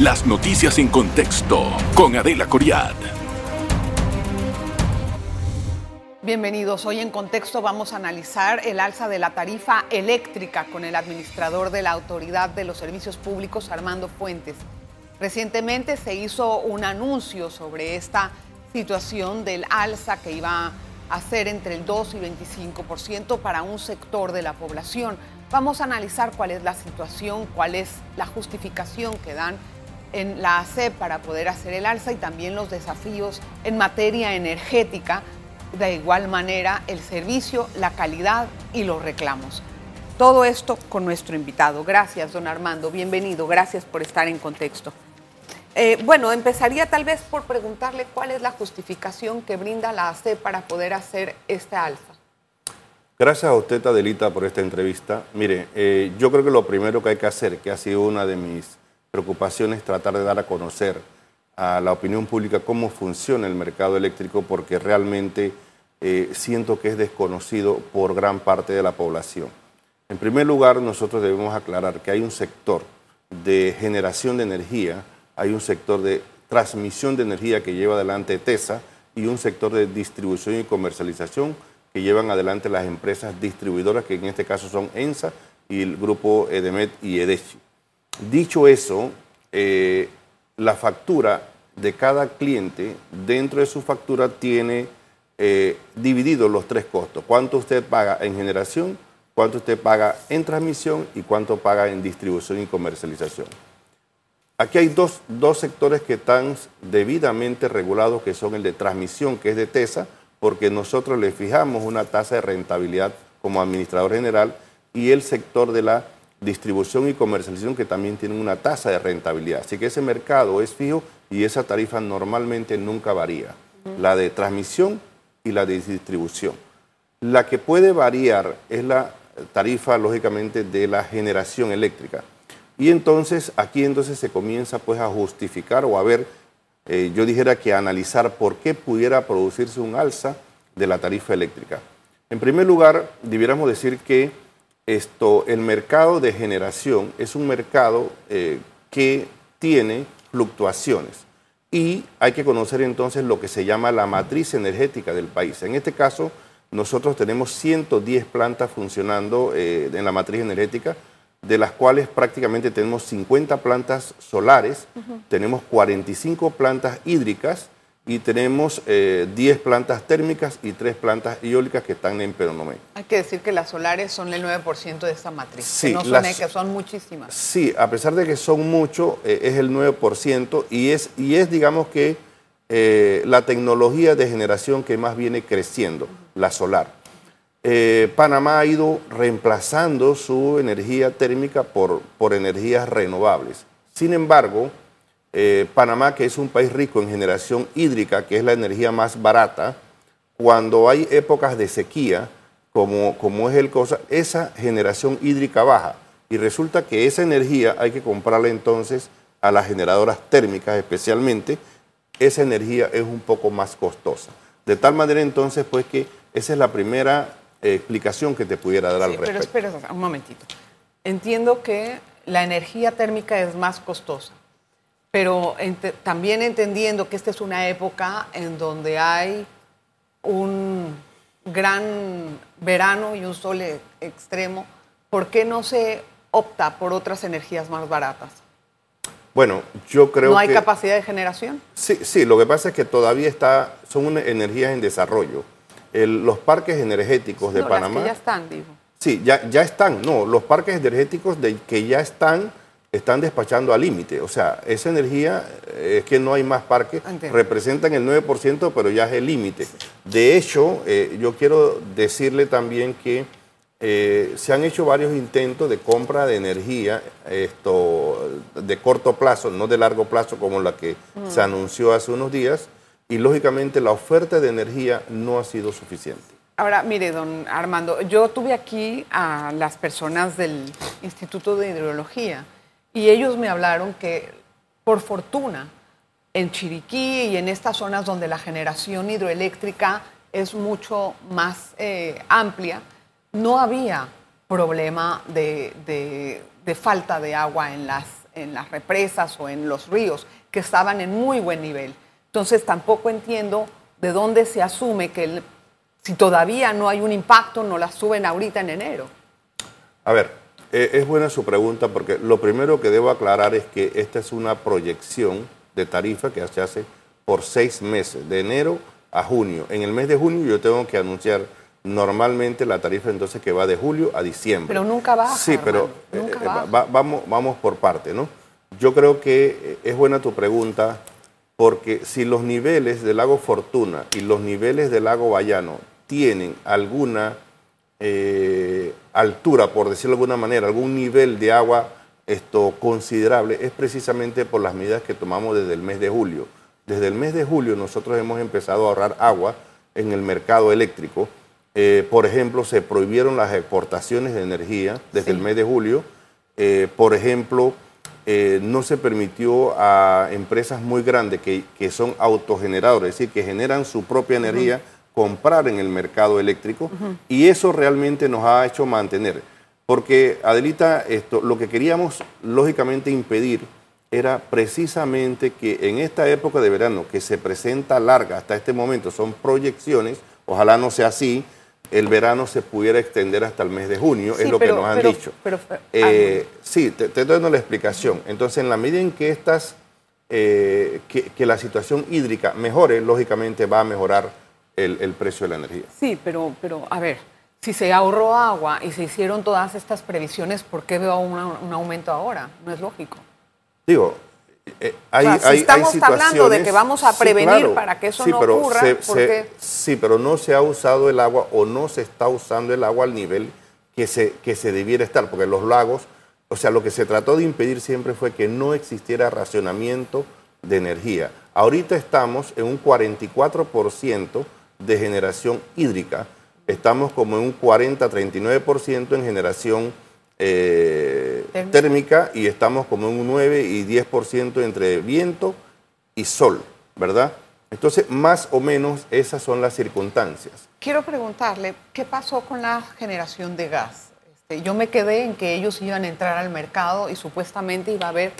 Las noticias en contexto con Adela Coriad. Bienvenidos. Hoy en contexto vamos a analizar el alza de la tarifa eléctrica con el administrador de la Autoridad de los Servicios Públicos, Armando Fuentes. Recientemente se hizo un anuncio sobre esta situación del alza que iba a ser entre el 2 y 25% para un sector de la población. Vamos a analizar cuál es la situación, cuál es la justificación que dan en la ACE para poder hacer el alza y también los desafíos en materia energética, de igual manera el servicio, la calidad y los reclamos. Todo esto con nuestro invitado. Gracias, don Armando. Bienvenido. Gracias por estar en contexto. Eh, bueno, empezaría tal vez por preguntarle cuál es la justificación que brinda la ACE para poder hacer este alza. Gracias a usted, Adelita, por esta entrevista. Mire, eh, yo creo que lo primero que hay que hacer, que ha sido una de mis preocupaciones, es tratar de dar a conocer a la opinión pública cómo funciona el mercado eléctrico, porque realmente eh, siento que es desconocido por gran parte de la población. En primer lugar, nosotros debemos aclarar que hay un sector de generación de energía hay un sector de transmisión de energía que lleva adelante TESA y un sector de distribución y comercialización que llevan adelante las empresas distribuidoras, que en este caso son ENSA y el grupo EDEMET y EDECHI. Dicho eso, eh, la factura de cada cliente dentro de su factura tiene eh, dividido los tres costos. Cuánto usted paga en generación, cuánto usted paga en transmisión y cuánto paga en distribución y comercialización. Aquí hay dos, sectores que están debidamente regulados, que son el de transmisión, que es de TESA, porque nosotros le fijamos una tasa de rentabilidad como administrador general, y el sector de la distribución y comercialización, que también tiene una tasa de rentabilidad. Así que ese mercado es fijo y esa tarifa normalmente nunca varía. La de transmisión y la de distribución. La que puede variar es la tarifa, lógicamente, de la generación eléctrica. Y entonces aquí entonces se comienza pues a justificar o a ver, eh, yo dijera que a analizar por qué pudiera producirse un alza de la tarifa eléctrica. En primer lugar, debiéramos decir que esto, el mercado de generación es un mercado eh, que tiene fluctuaciones y hay que conocer entonces lo que se llama la matriz energética del país. En este caso, nosotros tenemos 110 plantas funcionando eh, en la matriz energética, de las cuales prácticamente tenemos 50 plantas solares, tenemos 45 plantas hídricas y tenemos 10 eh, plantas térmicas y 3 plantas eólicas que están en Peronomé. Hay que decir que las solares son el 9% de esta matriz, sí, que no son, que son muchísimas. Sí, a pesar de que son mucho, eh, es el 9% y es, y es digamos que, eh, la tecnología de generación que más viene creciendo, la solar. Panamá ha ido reemplazando su energía térmica por, por energías renovables. Sin embargo, eh, Panamá, que es un país rico en generación hídrica, que es la energía más barata, cuando hay épocas de sequía, como, como es el cosa, esa generación hídrica baja. Y resulta que esa energía hay que comprarla entonces a las generadoras térmicas especialmente. Esa energía es un poco más costosa. De tal manera entonces, pues que esa es la primera explicación que te pudiera dar al respecto. Pero espera un momentito. Entiendo que la energía térmica es más costosa, pero también entendiendo que esta es una época en donde hay un gran verano y un sol e-, extremo, ¿por qué no se opta por otras energías más baratas? Bueno, yo creo que... ¿No hay capacidad de generación? Sí, sí, lo que pasa es que todavía está, son energías en desarrollo los parques energéticos de Panamá. que ya están, digo. Sí, ya, ya están. No, los parques energéticos de, que ya están están despachando al límite. O sea, esa energía eh, es que no hay más parques, representan el 9%, pero ya es el límite. De hecho, eh, yo quiero decirle también que eh, se han hecho varios intentos de compra de energía esto, de corto plazo, no de largo plazo como la que mm. se anunció hace unos días, y lógicamente la oferta de energía no ha sido suficiente. Ahora, mire, don Armando, yo tuve aquí a las personas del Instituto de Hidrología y ellos me hablaron que, por fortuna, en Chiriquí y en estas zonas donde la generación hidroeléctrica es mucho más eh, amplia, no había problema de, falta de agua en las, en las represas o en los ríos que estaban en muy buen nivel. Entonces tampoco entiendo de dónde se asume que el- si todavía no hay un impacto, no la suben ahorita en enero. A ver, eh, es buena su pregunta porque lo primero que debo aclarar es que esta es una proyección de tarifa que se hace por seis meses, de enero a junio. En el mes de junio yo tengo que anunciar normalmente la tarifa entonces que va de julio a diciembre. Pero nunca baja, Sí, pero eh, eh, baja. va- vamos, vamos por parte, ¿no? Yo creo que es buena tu pregunta porque si los niveles del lago Fortuna y los niveles del lago Bayano tienen alguna eh, altura, por decirlo de alguna manera, algún nivel de agua esto considerable, es precisamente por las medidas que tomamos desde el mes de julio. Desde el mes de julio nosotros hemos empezado a ahorrar agua en el mercado eléctrico. Eh, por ejemplo, se prohibieron las exportaciones de energía desde el mes de julio. Eh, por ejemplo, eh, no se permitió a empresas muy grandes que, que son autogeneradores, es decir, que generan su propia energía, comprar en el mercado eléctrico. Y eso realmente nos ha hecho mantener. Porque, Adelita, esto, lo que queríamos lógicamente impedir era precisamente que en esta época de verano, que se presenta larga hasta este momento, son proyecciones, ojalá no sea así, el verano se pudiera extender hasta el mes de junio, Sí, es lo pero- que nos han pero- dicho. pero- Eh, sí, te, te estoy dando la explicación. Entonces, en la medida en que estas, eh, que, que la situación hídrica mejore, lógicamente va a mejorar el, el precio de la energía. Sí, pero, pero a ver, si se ahorró agua y se hicieron todas estas previsiones, ¿por qué veo una- un aumento ahora? No es lógico. Digo, eh, hay, O sea, si hay- hay estamos hablando de que vamos a Sí, prevenir para que eso no pero ocurra, se- ¿por se- qué? Sí, pero no se ha usado el agua o no se está usando el agua al nivel que se, que se debiera estar, porque los lagos, o sea, lo que se trató de impedir siempre fue que no existiera racionamiento de energía. Ahorita estamos en un 44% de generación hídrica, estamos como en un 40-39% en generación eh, Térmica. y estamos como en un 9 y 10% entre viento y sol, ¿verdad? Entonces, más o menos esas son las circunstancias. Quiero preguntarle, ¿qué pasó con la generación de gas? Este, yo me quedé en que ellos iban a entrar al mercado y supuestamente iba a haber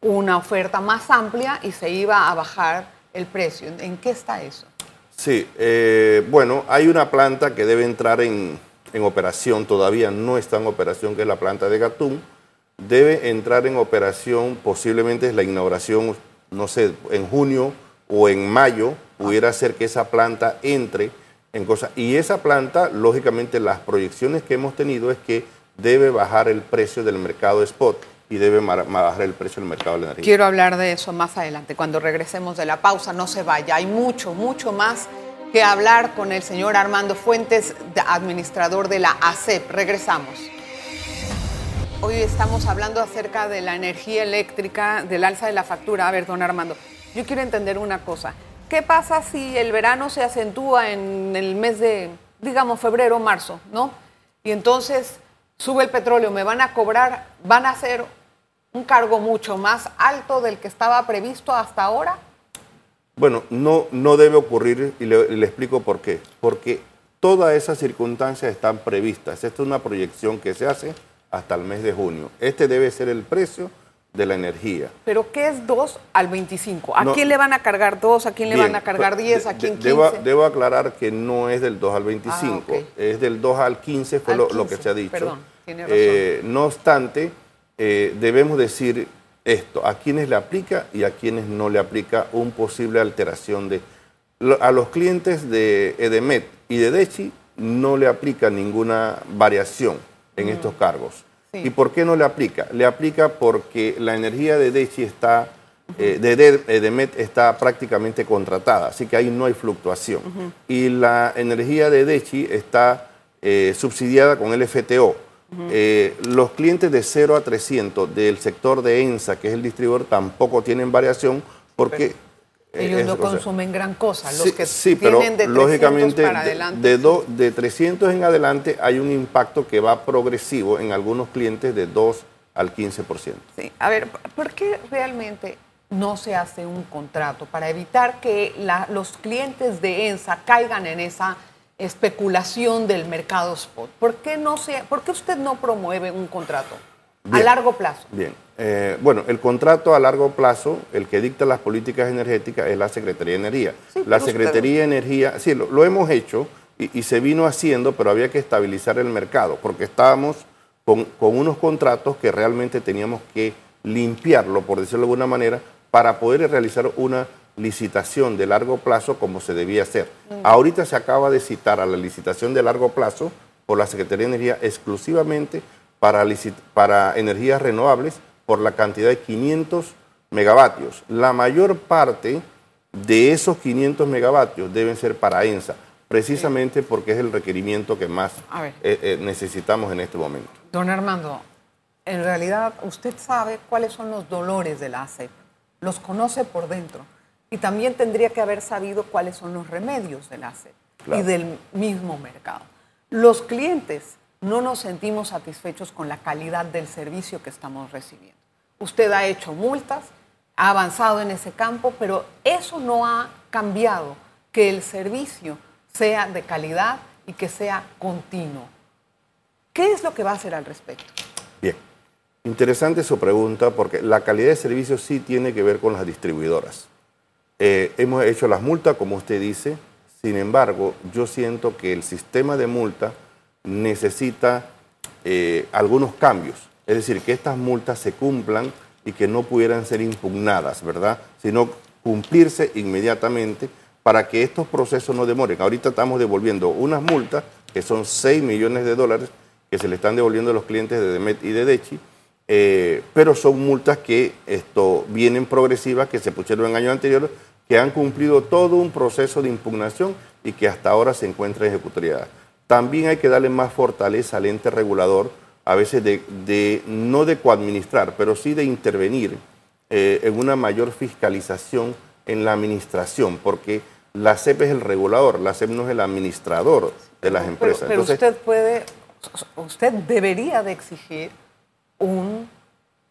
una oferta más amplia y se iba a bajar el precio. ¿En- ¿En qué está eso? Sí, eh, bueno, hay una planta que debe entrar en, en operación, todavía no está en operación, que es la planta de Gatún. Debe entrar en operación, posiblemente es la inauguración, no sé, en junio o en mayo, pudiera ser que esa planta entre en cosas. Y esa planta, lógicamente, las proyecciones que hemos tenido es que debe bajar el precio del mercado spot y debe bajar el precio del mercado de la energía. Quiero hablar de eso más adelante, cuando regresemos de la pausa. No se vaya, hay mucho, mucho más que hablar con el señor Armando Fuentes, administrador de la ACEP. Regresamos. Hoy estamos hablando acerca de la energía eléctrica, del alza de la factura. A ver, don Armando, yo quiero entender una cosa. ¿Qué pasa si el verano se acentúa en el mes de, digamos, febrero, marzo, ¿no? Y entonces sube el petróleo, me van a cobrar, van a hacer un cargo mucho más alto del que estaba previsto hasta ahora. Bueno, no, no debe ocurrir y le, le explico por qué. Porque todas esas circunstancias están previstas. Esta es una proyección que se hace hasta el mes de junio. Este debe ser el precio de la energía. Pero ¿qué es 2 al 25? ¿A No. quién le van a cargar 2? ¿A quién le Bien, van a cargar pues, 10? ¿A de- quién de- 15? Debo, debo aclarar que no es del 2 al 25, Ah, ok. es del 2 al 15, fue Al lo, lo 15, que se ha dicho. perdón, tiene razón. Eh, no obstante, eh, debemos decir esto, a quienes le aplica y a quienes no le aplica un posible alteración de... A los clientes de Edemet y de Dechi no le aplica ninguna variación en estos cargos. Mm. Sí. ¿Y por qué no le aplica? Le aplica porque la energía de Dechi está, eh, de Ede- Edemet está prácticamente contratada, así que ahí no hay fluctuación. Y la energía de Dechi está eh, subsidiada con el FTO. Eh, los clientes de 0 a 300 del sector de ENSA, que es el distribuidor, tampoco tienen variación porque... eh, Ellos es- no o sea, consumen gran cosa. Los Sí, que sí, pero tienen de 300 lógicamente para de- adelante. de, do- de 300 en adelante hay un impacto que va progresivo en algunos clientes de 2 al 15%. Sí. A ver, ¿por qué realmente no se hace un contrato para evitar que la- los clientes de ENSA caigan en esa especulación del mercado spot? ¿Por qué, no se, ¿Por qué usted no promueve un contrato? a largo plazo. Bien. Eh, bueno, el contrato a largo plazo, el que dicta las políticas energéticas es la Secretaría de Energía. la Secretaría de Energía, sí, lo, hemos hecho y, se vino haciendo, pero había que estabilizar el mercado, porque estábamos con, unos contratos que realmente teníamos que limpiarlo, por decirlo de alguna manera, para poder realizar una licitación de largo plazo como se debía hacer. Mm. Ahorita se acaba de citar a la licitación de largo plazo por la Secretaría de Energía exclusivamente para, para energías renovables por la cantidad de 500 megavatios. La mayor parte de esos 500 megavatios deben ser para ENSA, precisamente porque es el requerimiento que más eh, eh, necesitamos en este momento. Don Armando, en realidad usted sabe cuáles son los dolores de la ACEP, los conoce por dentro y también tendría que haber sabido cuáles son los remedios de la ACEP y del mismo mercado. Los clientes no nos sentimos satisfechos con la calidad del servicio que estamos recibiendo. Usted ha hecho multas, ha avanzado en ese campo, pero eso no ha cambiado que el servicio sea de calidad y que sea continuo. ¿Qué es lo que va a hacer al respecto? Bien, interesante su pregunta porque la calidad de servicio sí tiene que ver con las distribuidoras. Eh, hemos hecho las multas, como usted dice, sin embargo, yo siento que el sistema de multa necesita eh, algunos cambios. Es decir, que estas multas se cumplan y que no pudieran ser impugnadas, ¿verdad? Sino cumplirse inmediatamente para que estos procesos no demoren. Ahorita estamos devolviendo unas multas que son 6 millones de dólares que se le están devolviendo a los clientes de Demet y de Dechi, eh, pero son multas que esto, vienen progresivas, que se pusieron en años anteriores, que han cumplido todo un proceso de impugnación y que hasta ahora se encuentra ejecutoriada. También hay que darle más fortaleza al ente regulador, a veces de, no de coadministrar, pero sí de intervenir eh, en una mayor fiscalización en la administración, porque la CEP es el regulador, la CEP no es el administrador de las empresas. Pero, usted puede, usted debería de exigir un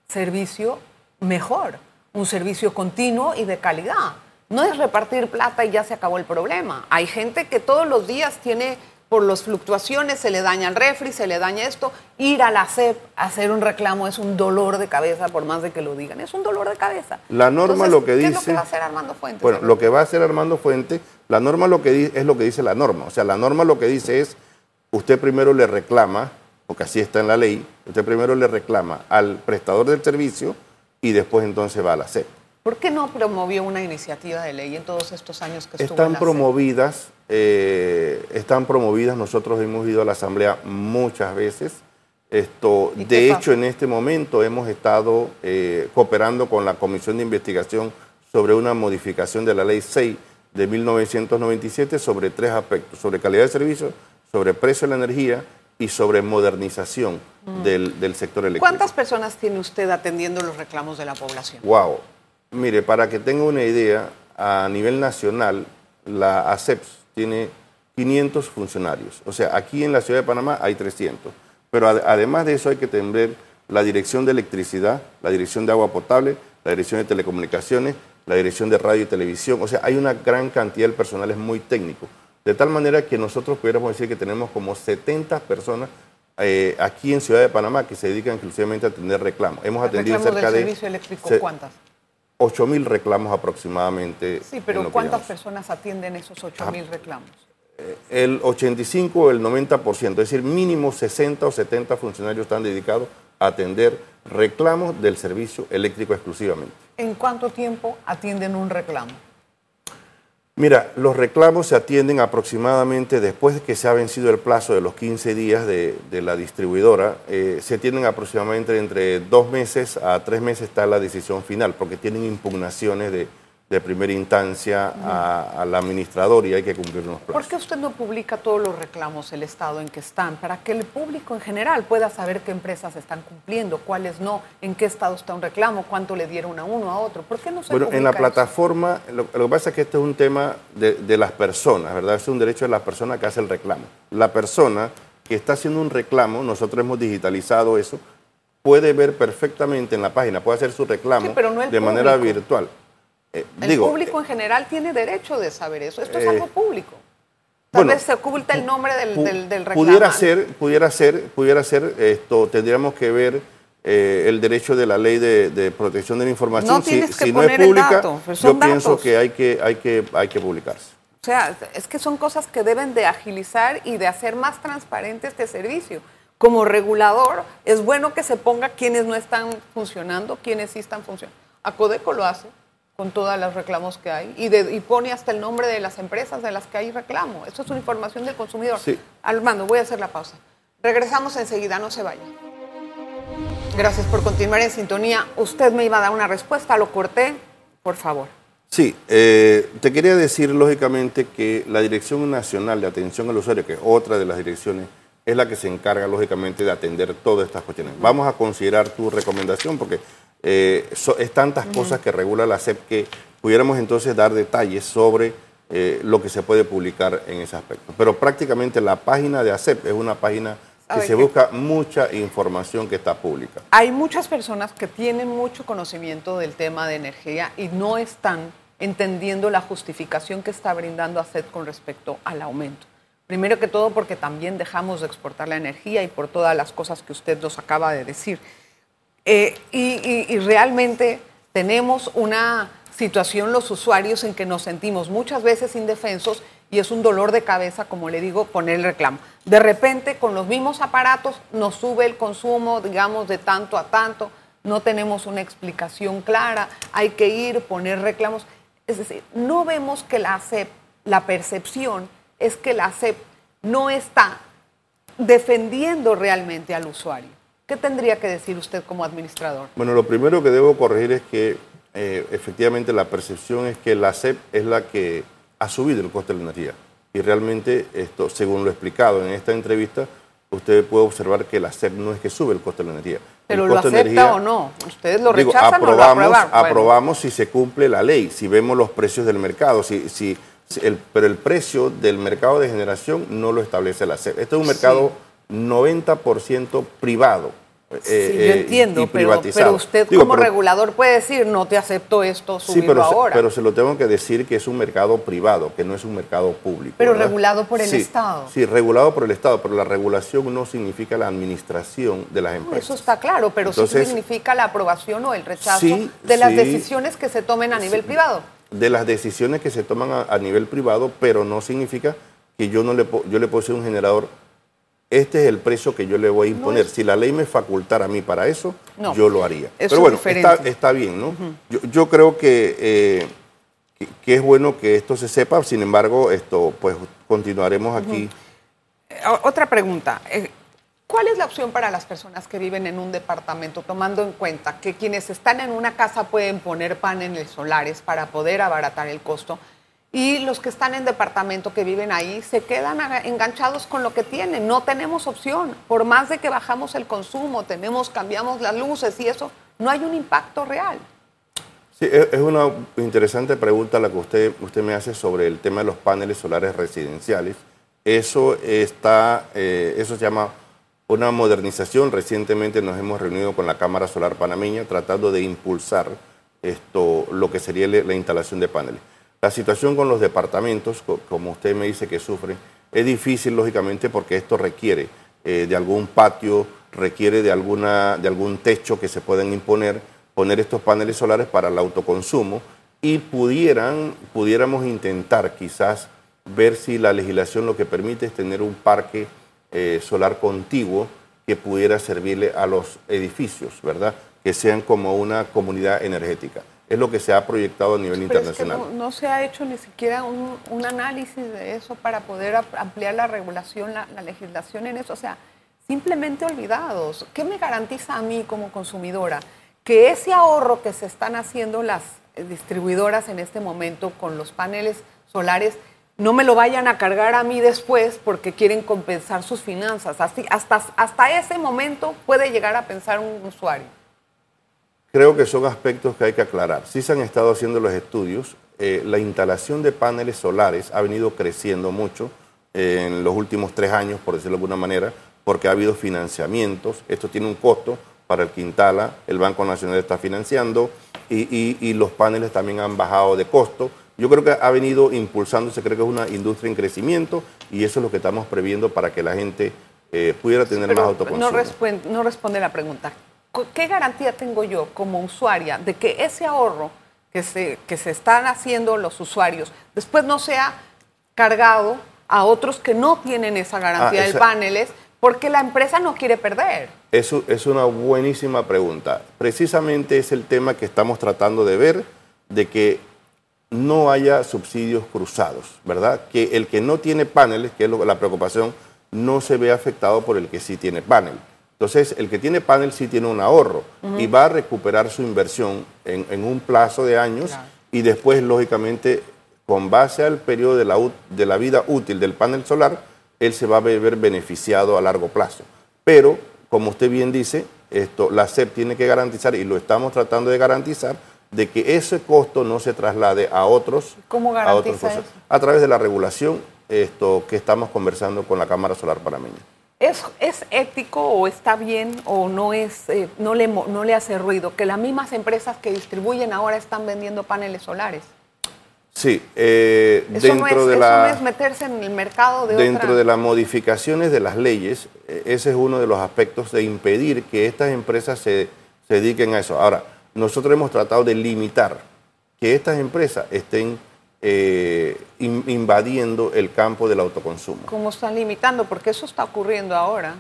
servicio mejor, un servicio continuo y de calidad. No es repartir plata y ya se acabó el problema. Hay gente que todos los días tiene por las fluctuaciones, se le daña el refri, se le daña esto. Ir a la CEP a hacer un reclamo es un dolor de cabeza, por más de que lo digan. Es un dolor de cabeza. La norma lo que dice. ¿Qué es lo que va a hacer Armando Fuentes? Bueno, lo que va a hacer Armando Fuentes, la norma lo que dice, es lo que dice la norma. O sea, la norma lo que dice es: usted primero le reclama, porque así está en la ley, usted primero le reclama al prestador del servicio y después entonces va a la CEP. ¿Por qué no promovió una iniciativa de ley en todos estos años que estuvo Están promovidas, eh, están promovidas. Nosotros hemos ido a la Asamblea muchas veces. Esto, de hecho, en este momento hemos estado eh, cooperando con la Comisión de Investigación sobre una modificación de la Ley 6 de 1997 sobre tres aspectos, sobre calidad de servicio, sobre precio de la energía y sobre modernización mm. del, del, sector eléctrico. ¿Cuántas personas tiene usted atendiendo los reclamos de la población? Wow, Mire, para que tenga una idea, a nivel nacional, la ACEPS tiene 500 funcionarios. O sea, aquí en la ciudad de Panamá hay 300. Pero además de eso hay que tener la dirección de electricidad, la dirección de agua potable, la dirección de telecomunicaciones, la dirección de radio y televisión. O sea, hay una gran cantidad de personal, es muy técnico. De tal manera que nosotros pudiéramos decir que tenemos como 70 personas eh, aquí en Ciudad de Panamá que se dedican exclusivamente a atender reclamos. Hemos atendido cerca de... servicio eléctrico cuántas? 8 mil reclamos aproximadamente. Sí, pero ¿cuántas personas atienden esos 8 mil reclamos? Eh, el 85 o el 90%, es decir, mínimo 60 o 70 funcionarios están dedicados a atender reclamos del servicio eléctrico exclusivamente. ¿En cuánto tiempo atienden un reclamo? Mira, los reclamos se atienden aproximadamente después de que se ha vencido el plazo de los 15 días de, la distribuidora, eh, se atienden aproximadamente entre dos meses a tres meses está la decisión final, porque tienen impugnaciones de, de primera instancia al administrador y hay que cumplir unos plazos. ¿Por qué usted no publica todos los reclamos del Estado en que están para que el público en general pueda saber qué empresas están cumpliendo, cuáles no, en qué estado está un reclamo, cuánto le dieron a uno, a otro? ¿Por qué no se Bueno, en la plataforma, lo, que pasa es que este es un tema de, de las personas, ¿verdad? Es un derecho de la persona que hace el reclamo. La persona que está haciendo un reclamo, nosotros hemos digitalizado eso, puede ver perfectamente en la página, puede hacer su reclamo de manera virtual. Eh, el público en general tiene derecho de saber eso. Esto es algo eh, público. Tal vez se oculta el nombre del, del, reclamo. Pudiera ser, pudiera ser, pudiera ser, esto, tendríamos que ver eh, el derecho de la ley de, protección de la información. No si, si no es pública, yo pienso que hay que, hay, que hay que publicarse. O sea, es que son cosas que deben de agilizar y de hacer más transparente este servicio. Como regulador, es bueno que se ponga quienes no están funcionando, quienes sí están funcionando. Acodeco lo hace con todos los reclamos que hay y, y, pone hasta el nombre de las empresas de las que hay reclamo. Eso es una información del consumidor. Sí. Armando, voy a hacer la pausa. Regresamos enseguida, no se vayan. Gracias por continuar en sintonía. Usted me iba a dar una respuesta, lo corté, por favor. Sí, eh, te quería decir lógicamente que la Dirección Nacional de Atención al Usuario, que es otra de las direcciones, es la que se encarga lógicamente de atender todas estas cuestiones. Vamos a considerar tu recomendación porque eh, es tantas cosas que regula la SEP que pudiéramos entonces dar detalles sobre eh, lo que se puede publicar en ese aspecto. Pero prácticamente la página de ASEP es una página que se busca mucha información que está pública. Hay muchas personas que tienen mucho conocimiento del tema de energía y no están entendiendo la justificación que está brindando ASEP con respecto al aumento. Primero que todo porque también dejamos de exportar la energía y por todas las cosas que usted nos acaba de decir. Eh, y realmente tenemos una situación los usuarios en que nos sentimos muchas veces indefensos y es un dolor de cabeza, como le digo, poner el reclamo. De repente, con los mismos aparatos, nos sube el consumo, digamos, de tanto a tanto, no tenemos una explicación clara, hay que ir, poner reclamos. Es decir, no vemos que la CEP, la percepción es que la CEP no está defendiendo realmente al usuario. ¿Qué tendría que decir usted como administrador? Bueno, lo primero que debo corregir es que eh, efectivamente la percepción es que la CEP es la que ha subido el coste de la energía. Y realmente, esto, según lo explicado en esta entrevista, usted puede observar que la SEP no es que sube el coste de la energía. ¿Pero lo acepta o no? ¿Ustedes lo rechazan aprobamos, o lo aprueban? Aprobamos si se cumple la ley, si vemos los precios del mercado, si, si, el, pero el precio del mercado de generación no lo establece la SEP. Este es un mercado 90% privado. Sí, eh, yo entiendo, pero, pero, usted como regulador puede decir, no te acepto esto, subirlo sí, pero, ahora. pero se lo tengo que decir que es un mercado privado, que no es un mercado público. Pero regulado por el Estado. Sí, regulado por el Estado, pero la regulación no significa la administración de las empresas. Eso está claro, pero sí significa la aprobación o el rechazo de las decisiones que se tomen a nivel privado. De las decisiones que se toman a, a, nivel privado, pero no significa que yo, no le, yo le puedo ser un generador este es el precio que yo le voy a imponer. si la ley me facultara a mí para eso, yo lo haría. Pero bueno, está, bien, ¿no? yo, creo eh, que, que, es bueno que esto se sepa, sin embargo, esto, pues continuaremos aquí. Eh, otra pregunta. Eh, ¿Cuál es la opción para las personas que viven en un departamento, tomando en cuenta que quienes están en una casa pueden poner paneles solares para poder abaratar el costo? Y los que están en departamento que viven ahí se quedan enganchados con lo que tienen. No tenemos opción. Por más de que bajamos el consumo, tenemos, cambiamos las luces y eso, no hay un impacto real. Sí, es una interesante pregunta la que usted, usted me hace sobre el tema de los paneles solares residenciales. Eso está, eh, eso se llama una modernización. Recientemente nos hemos reunido con la Cámara Solar Panameña tratando de impulsar esto, lo que sería la instalación de paneles. La situación con los departamentos, como usted me dice que sufren, es difícil, lógicamente, porque esto requiere eh, de algún patio, requiere de, alguna, de algún techo que se puedan imponer, poner estos paneles solares para el autoconsumo y pudieran, pudiéramos intentar quizás ver si la legislación lo que permite es tener un parque eh, solar contiguo que pudiera servirle a los edificios, ¿verdad? Que sean como una comunidad energética es lo que se ha proyectado a nivel internacional. no, se ha hecho ni siquiera un, análisis de eso para poder ampliar la regulación, la, legislación en eso. O sea, simplemente olvidados. ¿Qué me garantiza a mí como consumidora? Que ese ahorro que se están haciendo las eh, distribuidoras en este momento con los paneles solares no me lo vayan a cargar a mí después porque quieren compensar sus finanzas. Así, hasta, hasta ese momento puede llegar a pensar un usuario. Creo que son aspectos que hay que aclarar. Sí se han estado haciendo los estudios. Eh, la instalación de paneles solares ha venido creciendo mucho eh, en los últimos tres años, por decirlo de alguna manera, porque ha habido financiamientos. Esto tiene un costo para el que instala, el Banco Nacional está financiando y, los paneles también han bajado de costo. Yo creo que ha venido impulsándose, creo que es una industria en crecimiento y eso es lo que estamos previendo para que la gente eh, pudiera tener más autoconsumo. No, no responde la pregunta. ¿Qué garantía tengo yo como usuaria de que ese ahorro que se, que se están haciendo los usuarios después no sea cargado a otros que no tienen esa garantía Ah, de paneles porque la empresa no quiere perder? Eso es una buenísima pregunta. Precisamente es el tema que estamos tratando de ver, de que no haya subsidios cruzados, ¿verdad? Que el que no tiene paneles, que es lo- la preocupación, no se ve afectado por el que sí tiene panel. Entonces, el que tiene panel sí tiene un ahorro y va a recuperar su inversión en, en un plazo de años Claro. y después, lógicamente, con base al periodo de la, de la vida útil del panel solar, él se va a ver beneficiado a largo plazo. Pero, como usted bien dice, esto, la SEP tiene que garantizar, y lo estamos tratando de garantizar, de que ese costo no se traslade a otros, ¿Cómo a otros eso? a través de la regulación esto, que estamos conversando con la Cámara Solar Panameña. ¿Es, es ético o está bien o no, es, eh, no, le, no le hace ruido que las mismas empresas que distribuyen ahora están vendiendo paneles solares? Sí, eh, Eso, dentro, no es, de eso la, no es meterse en el mercado de dentro otra... de las modificaciones de las leyes, eh, ese es uno de los aspectos de impedir que estas empresas se, se dediquen a eso. Ahora, nosotros hemos tratado de limitar que estas empresas estén eh, in- invadiendo el campo del autoconsumo. ¿Cómo están limitando? Porque eso está ocurriendo ahora.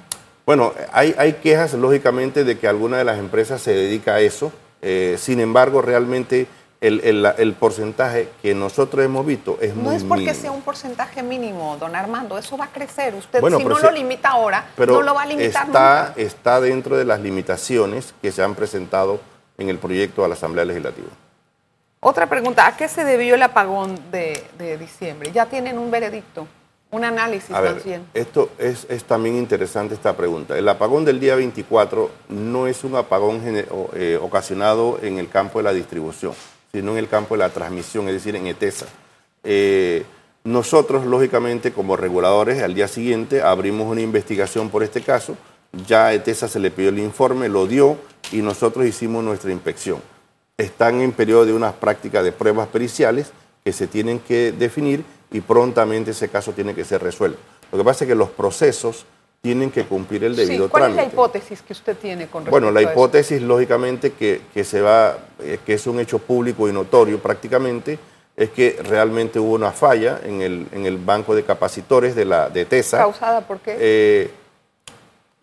Bueno, hay, hay quejas, lógicamente, de que alguna de las empresas se dedica a eso. Eh, sin embargo, realmente el, el- la- el porcentaje que nosotros hemos visto es No muy es porque mínimo. sea un porcentaje mínimo, don Armando, eso va a crecer. Usted Bueno, si no se- lo limita ahora, Pero no lo va a limitar está, nunca. está dentro de las limitaciones que se han presentado en el proyecto a la Asamblea Legislativa. Otra pregunta, ¿a qué se debió el apagón de, de diciembre? Ya tienen un veredicto, un análisis A ver, esto es, es también interesante esta pregunta. El apagón del día 24 no es un apagón eh, ocasionado en el campo de la distribución, sino en el campo de la transmisión, es decir, en ETESA. Eh, nosotros, lógicamente, como reguladores, al día siguiente abrimos una investigación por este caso. Ya a ETESA se le pidió el informe, lo dio y nosotros hicimos nuestra inspección. Están en periodo de unas prácticas de pruebas periciales que se tienen que definir y prontamente ese caso tiene que ser resuelto. Lo que pasa es que los procesos tienen que cumplir el debido Sí, ¿Cuál trámite. es la hipótesis que usted tiene con respecto Bueno, la a eso? hipótesis, lógicamente, que, que se va, eh, que es un hecho público y notorio prácticamente, es que realmente hubo una falla en el, en el banco de capacitores de la de TESA. ¿Causada por qué? Eh,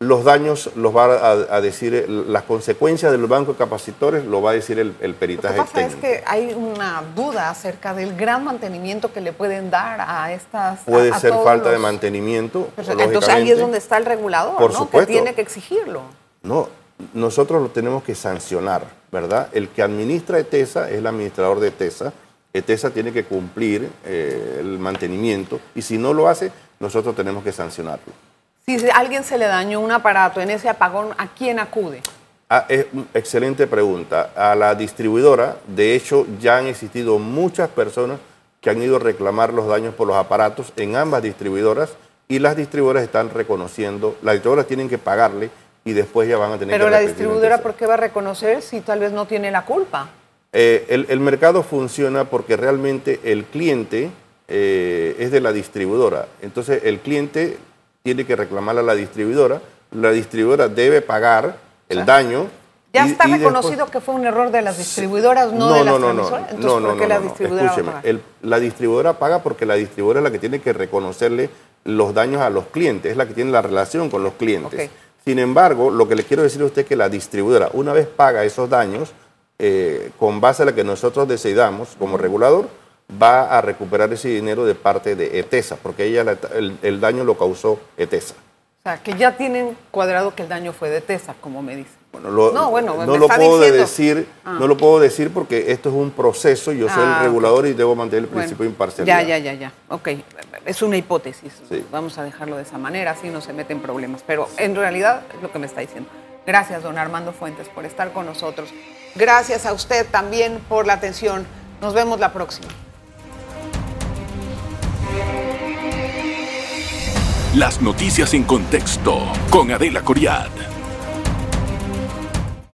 los daños los va a, a decir, las consecuencias del banco de capacitores lo va a decir el, el Lo que peritaje pasa es que hay una duda acerca del gran mantenimiento que le pueden dar a estas. Puede a- ser todos falta de mantenimiento. Pues, Entonces ahí es donde está el regulador, Por ¿no? supuesto. Que tiene que exigirlo. No, nosotros lo tenemos que sancionar, ¿verdad? El que administra ETESA es el administrador de ETESA. ETESA tiene que cumplir eh, el mantenimiento y si no lo hace, nosotros tenemos que sancionarlo. Si a alguien se le dañó un aparato en ese apagón, ¿a quién acude? Ah, es excelente pregunta. A la distribuidora, de hecho, ya han existido muchas personas que han ido a reclamar los daños por los aparatos en ambas distribuidoras y las distribuidoras están reconociendo, las distribuidoras tienen que pagarle y después ya van a tener Pero que la repetir en distribuidora. ¿por qué va a reconocer si tal vez no tiene la culpa? Eh, el, el mercado funciona porque realmente el cliente eh, es de la distribuidora. Entonces el cliente tiene que reclamarle a la distribuidora, la distribuidora debe pagar el daño. Ya y- está y reconocido después- que fue un error de las distribuidoras, no, de las no, no, transmisoras. Entonces, no, no, ¿por qué no, la no, no. distribuidora Escúcheme, el- la distribuidora paga porque la distribuidora es la que tiene que reconocerle los daños a los clientes, es la que tiene la relación con los clientes. Sin embargo, lo que le quiero decir a usted es que la distribuidora, una vez paga esos daños, eh, con base a la que nosotros decidamos como regulador, va a recuperar ese dinero de parte de ETESA, porque ella la- el, el daño lo causó ETESA. O sea, que ya tienen cuadrado que el daño fue de TESA, como me dice. Bueno, lo- No, bueno, no lo puedo diciendo. decir, Ah. no lo puedo decir porque esto es un proceso, yo soy Ah, el regulador y debo mantener el Bueno, principio de imparcialidad. Ya, ya, ya, ya. Ok, es una hipótesis. Sí. Vamos a dejarlo de esa manera, así no se meten problemas. Pero en realidad es lo que me está diciendo. Gracias, don Armando Fuentes, por estar con nosotros. Gracias a usted también por la atención. Nos vemos la próxima. Las noticias en contexto con Adela Coriad.